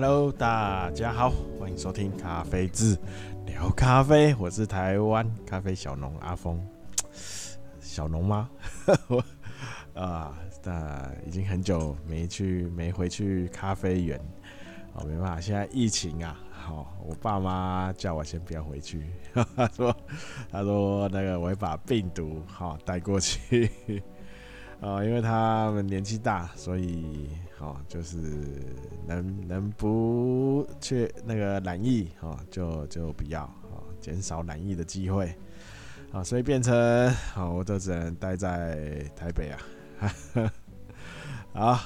Hello，大家好，欢迎收听咖啡志聊咖啡，我是台湾咖啡小农阿峰。小农吗？啊，那已经很久没去没回去咖啡园，哦，没办法，现在疫情啊，好，我爸妈叫我先不要回去，他说他说那个我会把病毒好带过去，啊，因为他们年纪大，所以。哦，就是能能不去那个染疫哦，就就不要哦，减少染疫的机会啊，所以变成哦，我就只能待在台北啊。好，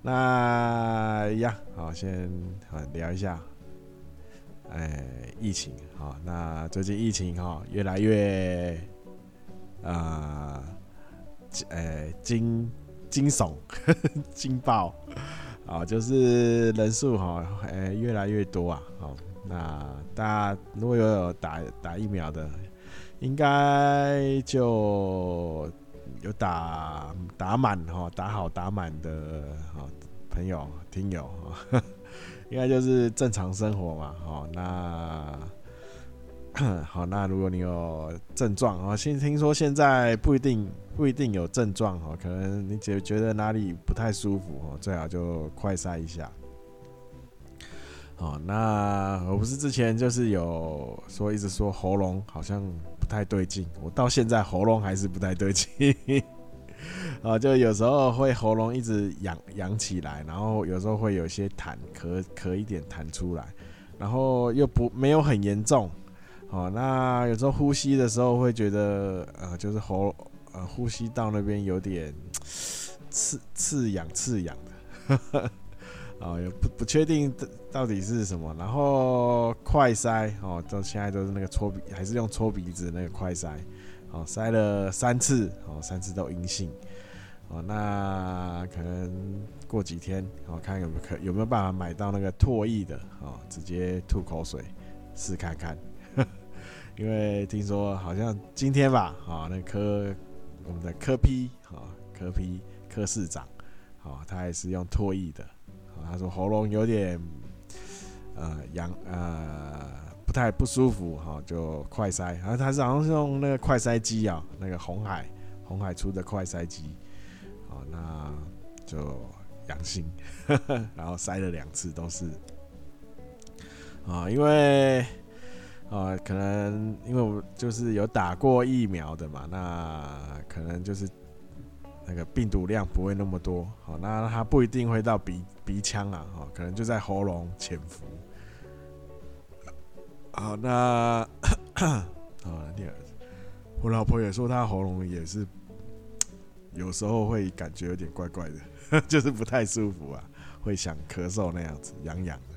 那一样好，先聊一下，哎，疫情好，那最近疫情哈越来越啊，诶，惊。惊悚、惊爆啊！就是人数哈，诶，越来越多啊！好，那大家如果有打打疫苗的，应该就有打打满哈，打好打满的朋友听友，应该就是正常生活嘛！好，那。好，那如果你有症状啊，现听说现在不一定不一定有症状哦，可能你觉觉得哪里不太舒服哦，最好就快筛一下。好，那我不是之前就是有说一直说喉咙好像不太对劲，我到现在喉咙还是不太对劲，啊，就有时候会喉咙一直痒痒起来，然后有时候会有些痰咳咳一点痰出来，然后又不没有很严重。哦，那有时候呼吸的时候会觉得，呃，就是喉，呃，呼吸道那边有点 刺刺痒刺痒的，啊、哦，也不不确定到底是什么。然后快筛，哦，到现在都是那个搓鼻，还是用搓鼻子那个快筛，哦，塞了三次，哦，三次都阴性，哦，那可能过几天，哦，看有没有可有没有办法买到那个唾液的，哦，直接吐口水试看看。因为听说好像今天吧，啊，那科我们的柯 P 啊，柯 P 柯市长，啊，他也是用唾液的，啊，他说喉咙有点呃痒呃不太不舒服，哈，就快塞，然后他是好像是用那个快塞机啊，那个红海红海出的快塞机，啊，那就阳性，然后塞了两次都是，啊，因为。啊、呃，可能因为我就是有打过疫苗的嘛，那可能就是那个病毒量不会那么多，好，那它不一定会到鼻鼻腔啊，哦，可能就在喉咙潜伏。好，那 啊，我老婆也说她喉咙也是有时候会感觉有点怪怪的，就是不太舒服啊，会想咳嗽那样子，痒痒的。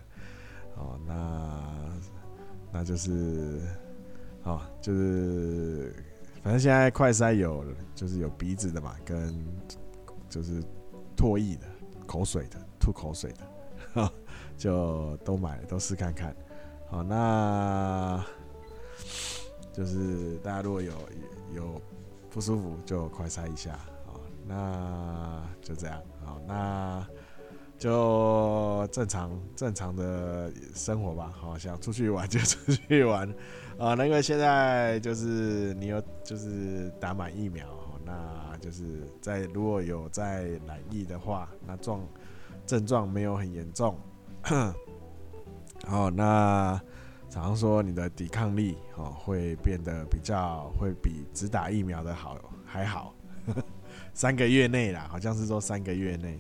哦，那。那就是，哦，就是，反正现在快筛有，就是有鼻子的嘛，跟就是唾液的、口水的、吐口水的，哈，就都买了，都试看看。好，那就是大家如果有有不舒服，就快筛一下。好，那就这样。好，那。就正常正常的生活吧，好，想出去玩就出去玩啊。那因为现在就是你有就是打满疫苗，那就是在如果有在染疫的话，那状症状没有很严重，好，那常常说你的抵抗力哦会变得比较会比只打疫苗的好还好，三个月内啦，好像是说三个月内。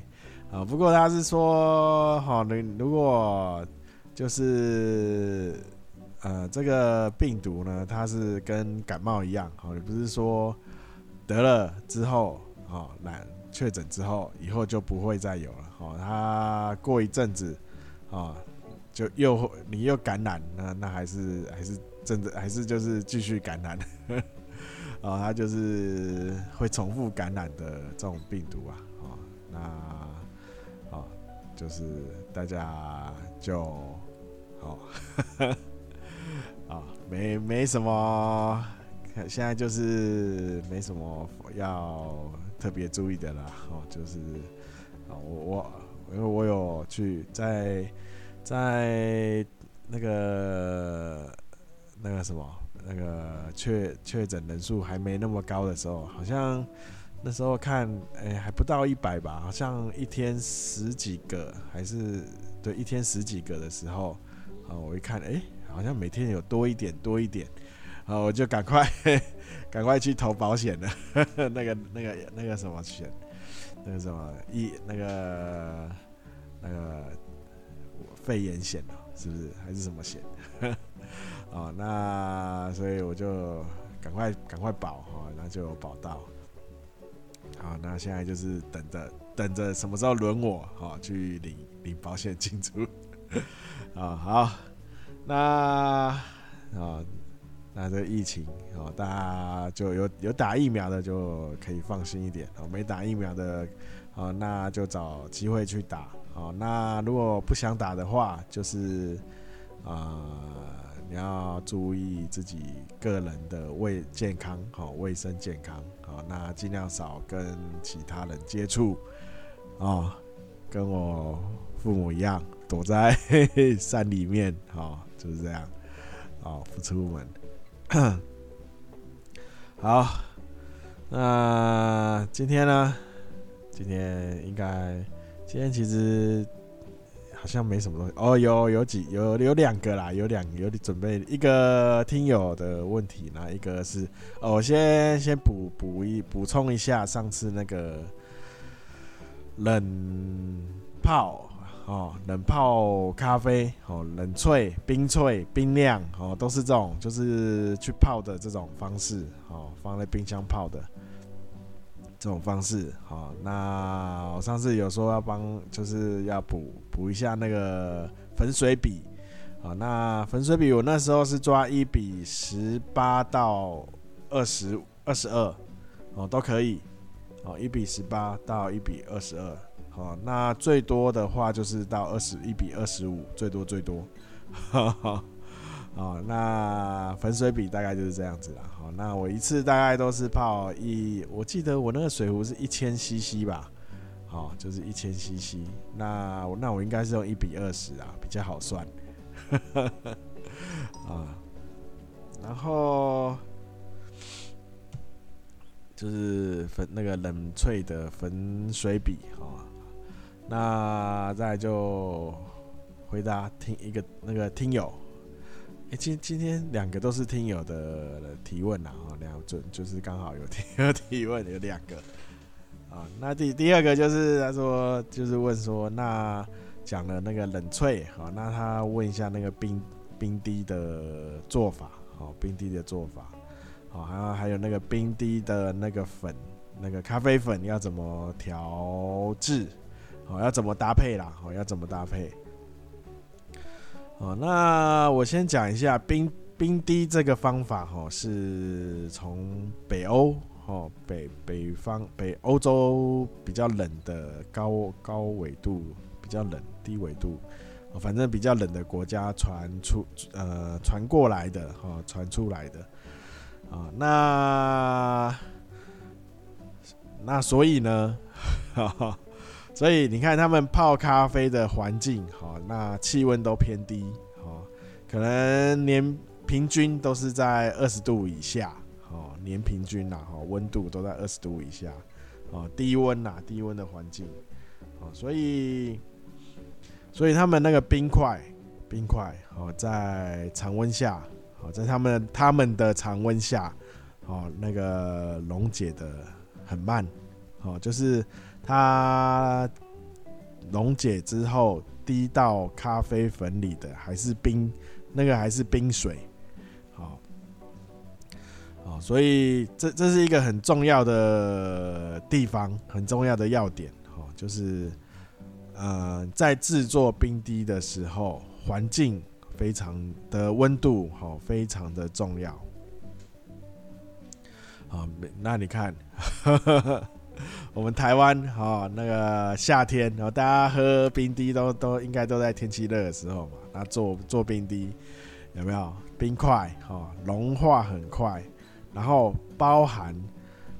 啊，不过他是说，好，你如果就是呃，这个病毒呢，它是跟感冒一样，好，你不是说得了之后，好，来确诊之后，以后就不会再有了，好，它过一阵子，啊，就又你又感染，那那还是还是真的还是就是继续感染，啊，它就是会重复感染的这种病毒啊，啊，那。就是大家就好，啊，没没什么，现在就是没什么要特别注意的啦。哦，就是啊，我我因为我有去在在那个那个什么那个确确诊人数还没那么高的时候，好像那时候看，哎、还不到一百吧，好像一天十几个，还是对，一天十几个的时候，啊，我一看，哎、好像每天有多一点，多一点，啊，我就赶快 赶快去投保险了，那个那个那个什么险，那个什么一那个那个肺炎险是不是？还是什么险？哦，那所以我就赶快赶快保哈，然后就保到。好，那现在就是等着等着什么时候轮我哈去领领保险金出。啊，好，那啊那这疫情哦，大家就有有打疫苗的就可以放心一点哦，没打疫苗的哦，那就找机会去打。好，那如果不想打的话，就是啊、要注意自己个人的卫健康，好，卫生健康，好，那尽量少跟其他人接触，啊，跟我父母一样，躲在 山里面，好，就是这样，好，不出门。好，那今天呢？今天应该。今天其实好像没什么东西哦，有有几有有两个啦，有两有准备一个听友的问题，那一个是哦，我先先补补一补充一下上次那个冷泡哦，冷泡咖啡哦，冷萃、冰萃、冰酿哦，都是这种就是去泡的这种方式哦，放在冰箱泡的。这种方式，好，那我上次有说要帮，就是要补补一下那个粉水比，好，那粉水比我那时候是抓一比十八到二十二十二，哦，都可以，哦，一比十八到一比二十二，好，那最多的话就是到二十一比二十五，最多最多，哈哈。哦，那粉水比大概就是这样子啦。好，那我一次大概都是泡一，我记得我那个水壶是一千 CC 吧。好，就是一千 CC。那我那我应该是用一比二十啊，比较好算。啊，然后就是粉那个冷萃的粉水比啊。那再就回答听一个那个听友。今今天两个都是听友的提问呐，哦，两准就是刚好有听友提问有两个，啊，那第第二个就是他说就是问说，那讲了那个冷萃，好，那他问一下那个冰冰滴的做法，好，冰滴的做法，好，还有还有那个冰滴的那个粉，那个咖啡粉要怎么调制，好，要怎么搭配啦，好，要怎么搭配。哦，那我先讲一下冰冰滴这个方法哈，是从北欧哦，北北方北欧洲比较冷的高高纬度比较冷低纬度，反正比较冷的国家传出呃传过来的哈，传出来的啊，那那所以呢，哈哈。所以你看，他们泡咖啡的环境，好，那气温都偏低，好，可能年平均都是在二十度以下，好，年平均呐，哈，温度都在二十度以下，哦，低温呐，低温的环境，哦，所以，所以他们那个冰块，冰块，哦，在常温下，哦，在他们他们的常温下，哦，那个溶解的很慢，哦，就是。它溶解之后滴到咖啡粉里的还是冰，那个还是冰水，好，好，所以这这是一个很重要的地方，很重要的要点，哦，就是呃，在制作冰滴的时候，环境非常的温度，好，非常的重要，好，那你看。我们台湾哈那个夏天，然后大家喝冰滴都都应该都在天气热的时候嘛，那做做冰滴有没有？冰块哈融化很快，然后包含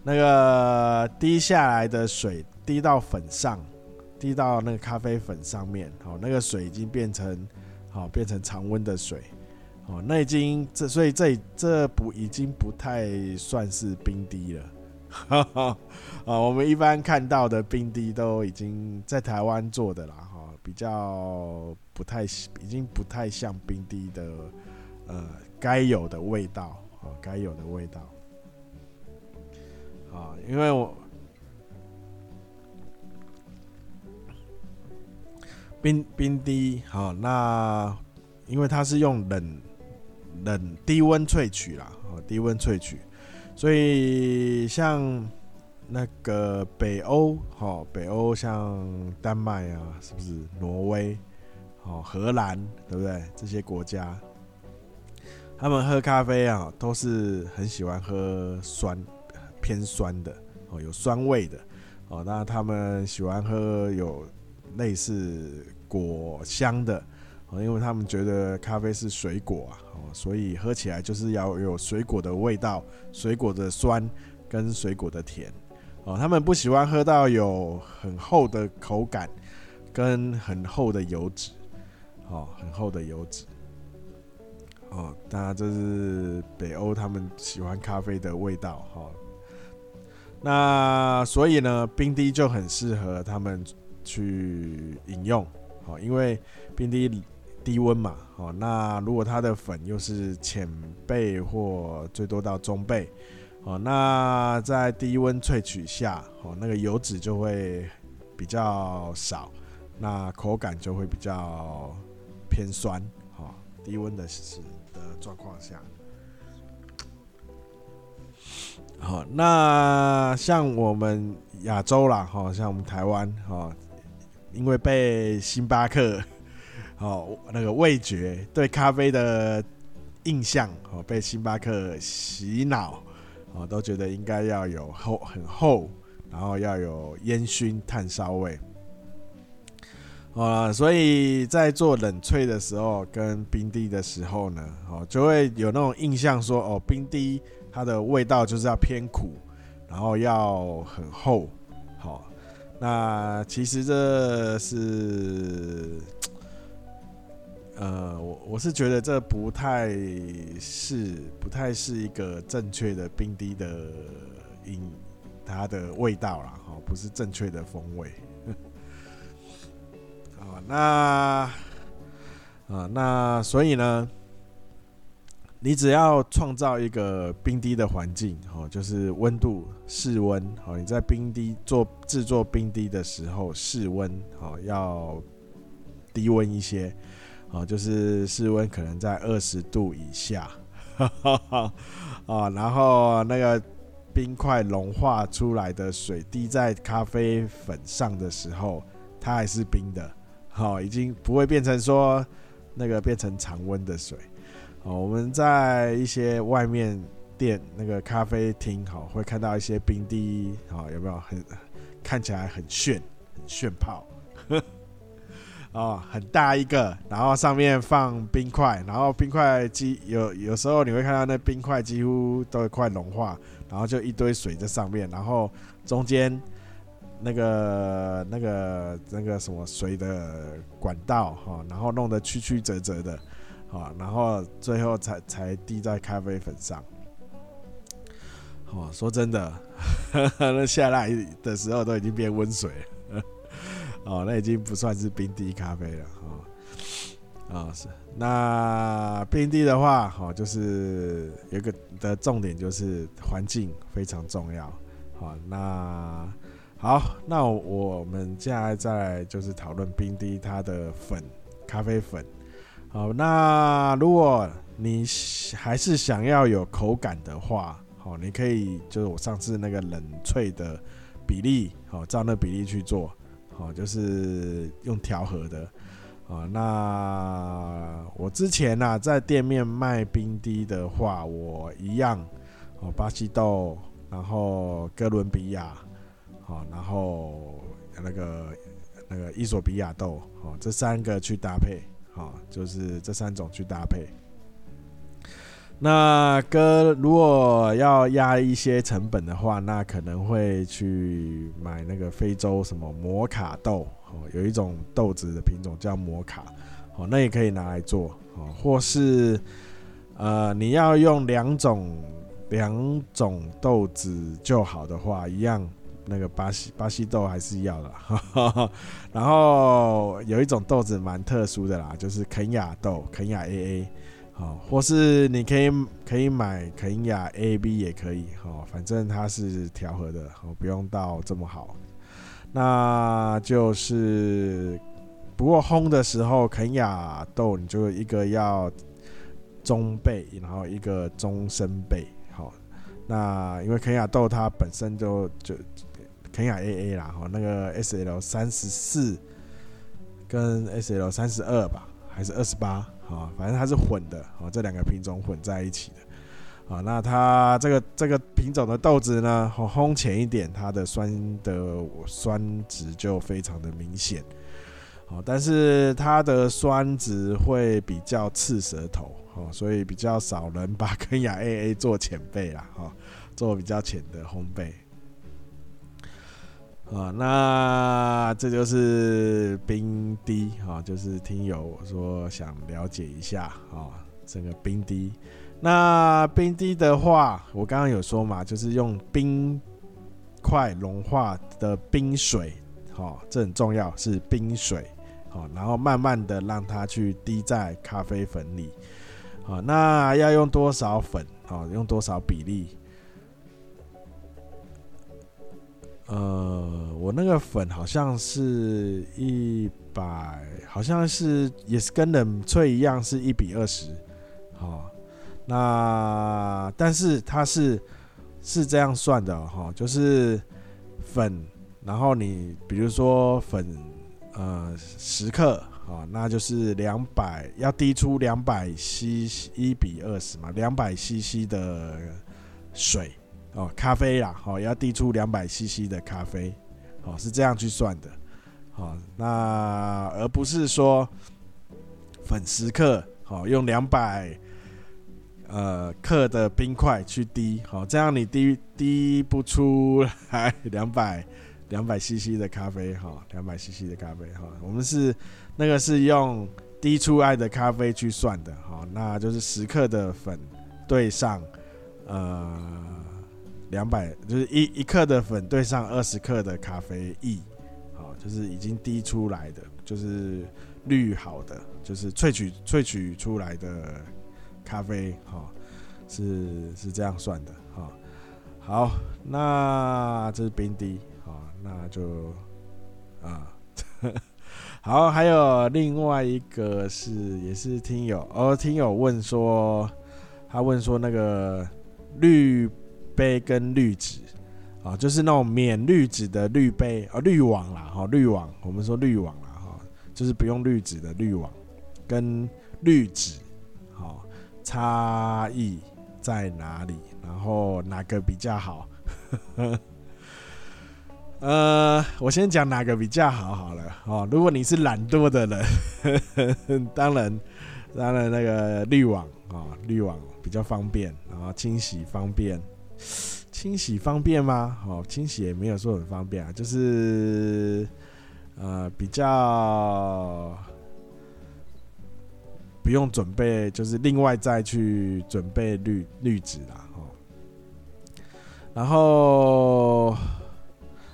那个滴下来的水滴到粉上，滴到那个咖啡粉上面，好，那个水已经变成好变成常温的水，哦，那已经这所以这这不已经不太算是冰滴了，哈 哈啊，我们一般看到的冰滴都已经在台湾做的啦，哈，比较不太已经不太像冰滴的呃该有的味道，啊，该有的味道，啊，因为我。冰冰滴好，那因为它是用冷冷低温萃取啦，哦，低温萃取，所以像那个北欧，哈，北欧像丹麦啊，是不是？挪威，哦，荷兰，对不对？这些国家，他们喝咖啡啊，都是很喜欢喝酸偏酸的，哦，有酸味的，哦，那他们喜欢喝有。类似果香的，因为他们觉得咖啡是水果啊，哦所以喝起来就是要有水果的味道，水果的酸跟水果的甜，哦，他们不喜欢喝到有很厚的口感跟很厚的油脂，哦，很厚的油脂，哦，当然这是北欧他们喜欢咖啡的味道，哈，那所以呢，冰滴就很适合他们。去饮用，好，因为冰滴低温嘛，哦，那如果它的粉又是浅焙或最多到中焙，哦，那在低温萃取下，哦，那个油脂就会比较少，那口感就会比较偏酸，哦，低温的时的状况下，好，那像我们亚洲啦，哈，像我们台湾，哈。因为被星巴克，哦，那个味觉对咖啡的印象，哦，被星巴克洗脑，哦，都觉得应该要有厚很厚，然后要有烟熏炭烧味，啊，所以在做冷萃的时候跟冰滴的时候呢，哦，就会有那种印象说，哦，冰滴它的味道就是要偏苦，然后要很厚，好。那其实这是，呃，我我是觉得这不太是不太是一个正确的冰滴的饮它的味道啦，哈，不是正确的风味。好，那啊，那所以呢？你只要创造一个冰滴的环境，哦，就是温度室温，哦，你在冰滴做制作冰滴的时候，室温，哦，要低温一些，哦，就是室温可能在二十度以下，哈哈哈，啊，然后那个冰块融化出来的水滴在咖啡粉上的时候，它还是冰的，好，已经不会变成说那个变成常温的水。哦，我们在一些外面店那个咖啡厅，哈，会看到一些冰滴，哈，有没有？很看起来很炫，很炫泡，哦，很大一个，然后上面放冰块，然后冰块几有有时候你会看到那冰块几乎都快融化，然后就一堆水在上面，然后中间那个那个那个什么水的管道，哈，然后弄得曲曲折折的。啊，然后最后才才滴在咖啡粉上。哦，说真的，那下来的时候都已经变温水了。哦，那已经不算是冰滴咖啡了。哦，啊是。那冰滴的话，哦，就是有一个的重点就是环境非常重要。好，那好，那我们接下来再就是讨论冰滴它的粉，咖啡粉。好，那如果你还是想要有口感的话，好，你可以就是我上次那个冷萃的比例，好，照那比例去做，哦，就是用调和的，啊，那我之前呢在店面卖冰滴的话，我一样，哦，巴西豆，然后哥伦比亚，好，然后那个那个伊索比亚豆，好，这三个去搭配。好，就是这三种去搭配。那哥如果要压一些成本的话，那可能会去买那个非洲什么摩卡豆哦，有一种豆子的品种叫摩卡哦，那也可以拿来做哦，或是呃你要用两种两种豆子就好的话，一样那个巴西巴西豆还是要的，然后有一种豆子蛮特殊的啦，就是肯亚豆，肯亚 AA。好，或是你可以可以买肯雅 A B 也可以，好，反正它是调和的，好，不用到这么好。那就是，不过烘的时候，肯雅豆你就一个要中背，然后一个中深焙，好。那因为肯雅豆它本身就就肯雅 A A 啦，哈，那个 S L 三十四跟 S L 三十二吧，还是二十八？啊，反正它是混的，啊，这两个品种混在一起的，啊，那它这个这个品种的豆子呢，烘浅一点，它的酸的酸值就非常的明显，好，但是它的酸值会比较刺舌头，哦，所以比较少人把肯亚 AA 做浅焙啦，哈，做比较浅的烘焙。啊，那这就是冰滴啊，就是听友说想了解一下啊，这个冰滴。那冰滴的话，我刚刚有说嘛，就是用冰块融化的冰水，好，这很重要，是冰水，好，然后慢慢的让它去滴在咖啡粉里，好，那要用多少粉啊？用多少比例？呃，我那个粉好像是一百，好像是也是跟冷萃一样，是一比二十，好，那但是它是是这样算的哈，就是粉，然后你比如说粉呃十克啊，那就是两百要滴出两百 CC 一比二十嘛，两百 CC 的水。哦，咖啡啦，好，要滴出两百 CC 的咖啡，哦，是这样去算的，好，那而不是说粉十克，好，用两百呃克的冰块去滴，好，这样你滴滴不出来 两百两百 CC 的咖啡，哈，两百 CC 的咖啡，哈，我们是那个是用滴出来的咖啡去算的，好，那就是十克的粉对上呃。两百就是一一克的粉兑上二十克的咖啡液，好，就是已经滴出来的，就是滤好的，就是萃取萃取出来的咖啡，好，是是这样算的，好，好，那这是冰滴，好，那就啊，好，还有另外一个是也是听友，哦，听友问说，他问说那个滤。杯跟滤纸啊，就是那种免滤纸的滤杯啊，滤网啦，哈，滤网，我们说滤网啦，哈，就是不用滤纸的滤网，跟滤纸，好，差异在哪里？然后哪个比较好？呃，我先讲哪个比较好好了，哦，如果你是懒惰的人，当然，当然那个滤网啊，滤网比较方便，然后清洗方便。清洗方便吗？哦，清洗也没有说很方便啊，就是呃比较不用准备，就是另外再去准备滤滤纸啦，哦，然后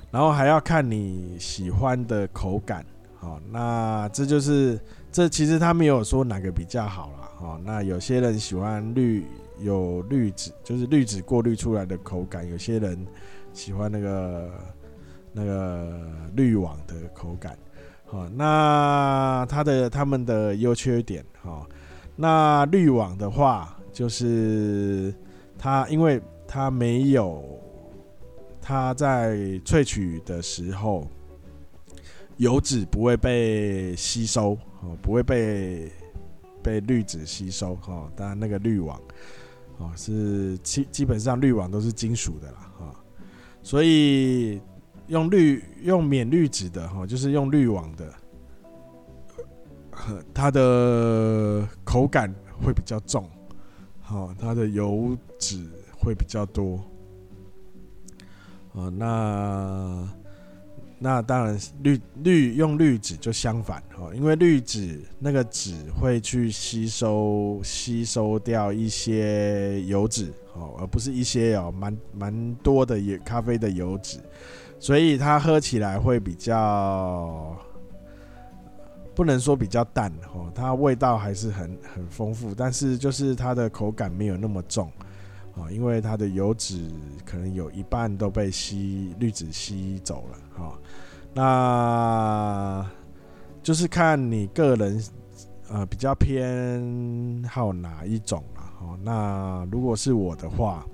然后还要看你喜欢的口感，好，那这就是这其实他没有说哪个比较好啦，哦，那有些人喜欢绿。有滤纸，就是滤纸过滤出来的口感。有些人喜欢那个那个滤网的口感。好，那它的他们的优缺点，好，那滤网的话，就是它因为它没有它在萃取的时候，油脂不会被吸收，哦，不会被被滤纸吸收，哦，当然那个滤网。哦，是基基本上滤网都是金属的啦，哈，所以用滤用免滤纸的哈，就是用滤网的，它的口感会比较重，好，它的油脂会比较多。哦，那那当然滤滤用滤纸就相反哦，因为滤纸那个纸会去吸收吸收掉一些油脂哦，而不是一些哦，蛮蛮多的油咖啡的油脂，所以它喝起来会比较不能说比较淡哦，它味道还是很很丰富，但是就是它的口感没有那么重。因为它的油脂可能有一半都被吸滤纸吸走了，哈，那就是看你个人呃比较偏好哪一种了，哦。那如果是我的话，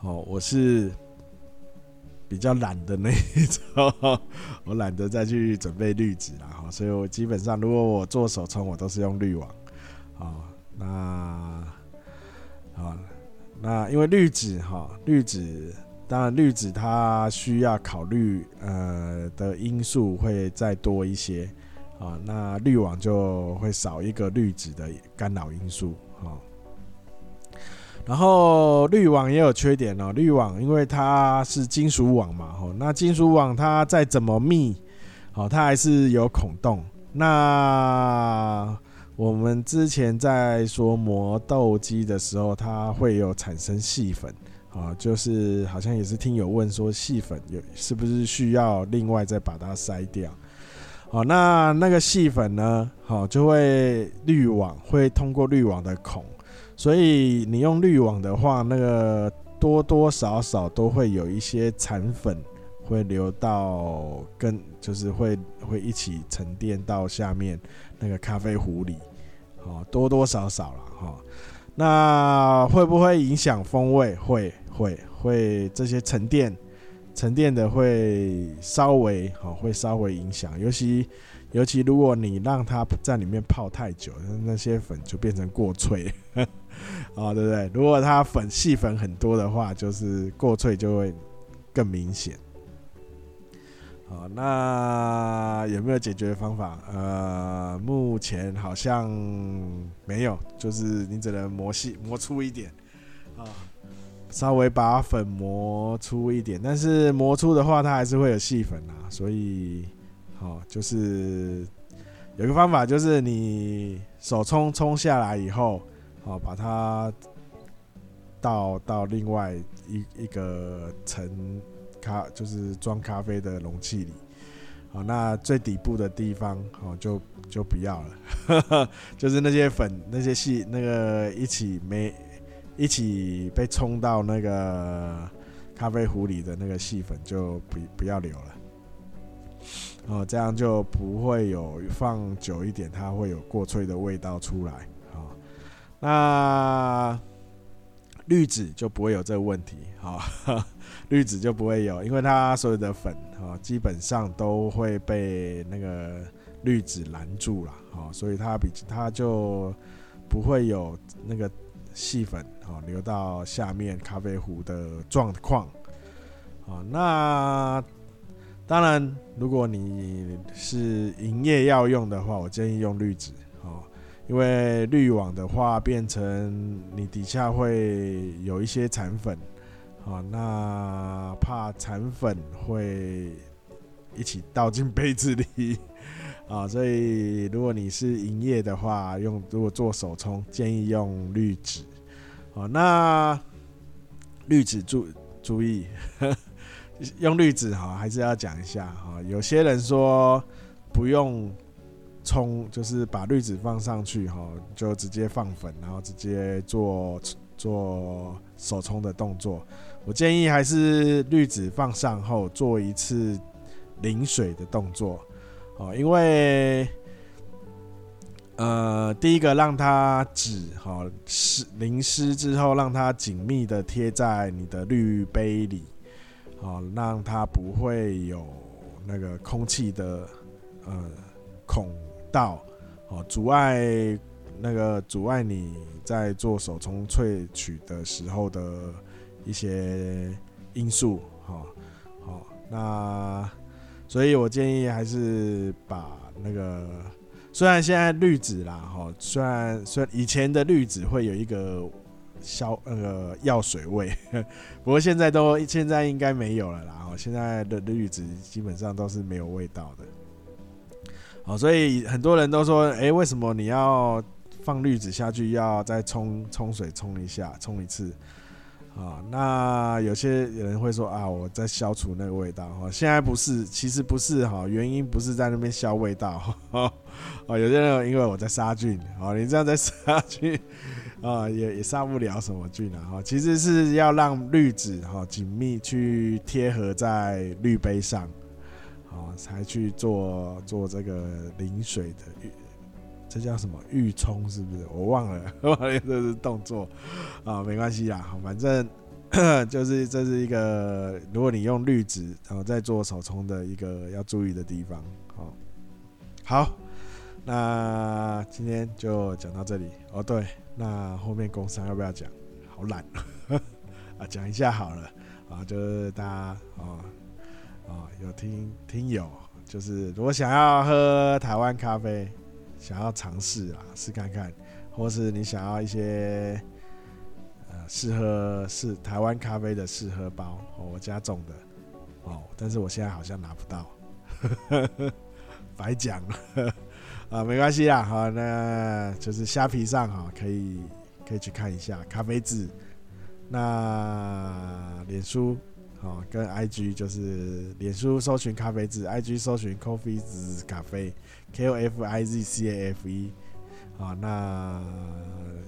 哦，我是比较懒的那一种，我懒得再去准备滤纸了，哈，所以我基本上如果我做手冲，我都是用滤网，啊，那啊。那因为滤纸哈，滤纸当然滤纸它需要考虑呃的因素会再多一些啊，那滤网就会少一个滤纸的干扰因素啊。然后滤网也有缺点哦，滤网因为它是金属网嘛，吼，那金属网它再怎么密，好，它还是有孔洞。那我们之前在说磨豆机的时候，它会有产生细粉。啊，就是好像也是听友问说细粉有是不是需要另外再把它筛掉？好，那那个细粉呢，好就会滤网会通过滤网的孔，所以你用滤网的话，那个多多少少都会有一些残粉会流到跟就是会会一起沉淀到下面。那个咖啡壶里。哦，多多少少了哈，那会不会影响风味？会会会，这些沉淀沉淀的会稍微好，会稍微影响。尤其尤其如果你让它在里面泡太久，那些粉就变成过脆，哦，对不对？如果它粉细粉很多的话，就是过脆就会更明显。好，那有没有解决方法？呃，目前好像没有，就是你只能磨细、磨粗一点啊，稍微把粉磨粗一点。但是磨粗的话，它还是会有细粉啊。所以，好，就是有个方法，就是你手冲冲下来以后，好，把它倒到另外一一个层。咖就是装咖啡的容器里，好，那最底部的地方，好，就就不要了，就是那些粉、那些细、那个一起没一起被冲到那个咖啡壶里的那个细粉，就不不要留了，哦，这样就不会有放久一点，它会有过脆的味道出来，好，那滤纸就不会有这个问题，好。滤纸就不会有，因为它所有的粉哈，基本上都会被那个滤纸拦住了，哈，所以它比它就不会有那个细粉哈流到下面咖啡壶的状况，啊，那当然，如果你是营业要用的话，我建议用滤纸，因为滤网的话变成你底下会有一些残粉。好，那怕残粉会一起倒进杯子里啊，所以如果你是营业的话，用如果做手冲，建议用滤纸。好，那滤纸注注意，用滤纸哈，还是要讲一下哈。有些人说不用冲，就是把滤纸放上去哈，就直接放粉，然后直接做做手冲的动作。我建议还是滤纸放上后做一次淋水的动作，哦，因为呃，第一个让它纸哈湿淋湿之后，让它紧密的贴在你的滤杯里，哦，让它不会有那个空气的呃孔道，哦，阻碍那个阻碍你在做手冲萃取的时候的。一些因素，好，好，那所以我建议还是把那个虽然现在滤纸啦，哈，虽然虽然以前的滤纸会有一个消那个药水味，不过现在都现在应该没有了啦。哦，现在的滤纸基本上都是没有味道的。好，所以很多人都说，哎、为什么你要放滤纸下去，要再冲冲水冲一下，冲一次？啊，那有些人会说啊，我在消除那个味道哈。现在不是，其实不是哈，原因不是在那边消味道。哦，有些人因为我在杀菌，哦，你这样在杀菌啊，也也杀不了什么菌啊。哈，其实是要让滤纸哈紧密去贴合在滤杯上，才去做做这个淋水的。这叫什么预冲是不是？我忘了，忘了这是动作啊，没关系啦，反正 就是这是一个，如果你用滤纸然后再做手冲的一个要注意的地方。好，好，那今天就讲到这里哦。对，那后面工商要不要讲？好懒 啊，讲一下好了啊，就是大家啊啊有听听友，就是如果想要喝台湾咖啡。想要尝试啊，试看看，或是你想要一些呃试喝是台湾咖啡的试喝包，我家种的哦，但是我现在好像拿不到，白讲了啊，没关系啦，好，那就是虾皮上哈，可以可以去看一下咖啡字，那脸书哦跟 IG 就是脸书搜寻咖啡字，IG 搜寻 Coffee 子咖啡。K O F I Z C A F E，啊，那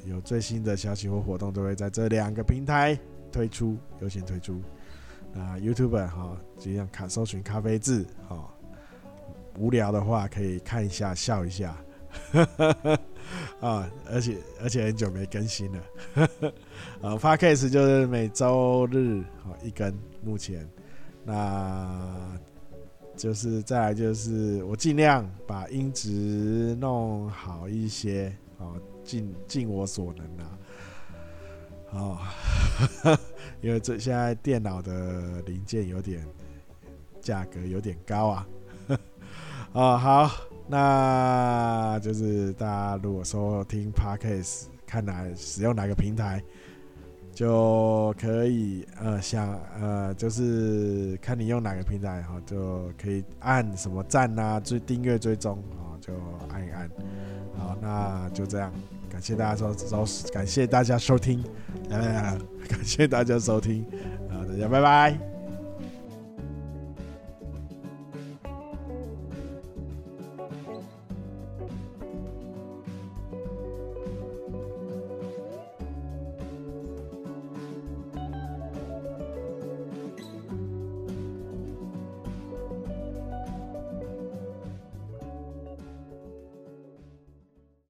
有最新的消息或活动都会在这两个平台推出，优先推出。那 YouTube 哈，就这样看搜寻咖啡字，哈，无聊的话可以看一下笑一下，啊，而且而且很久没更新了，啊，Podcast 就是每周日好一更，目前那。就是再来就是我尽量把音质弄好一些，哦，尽尽我所能啊，哦，因为这现在电脑的零件有点价格有点高啊，哦，好，那就是大家如果说听 Podcast，看哪使用哪个平台。就可以呃想呃就是看你用哪个平台哈，就可以按什么赞呐，追订阅追踪啊，就按一按。好，那就这样，感谢大家收收，感谢大家收听，呃，感谢大家收听，啊，大家拜拜。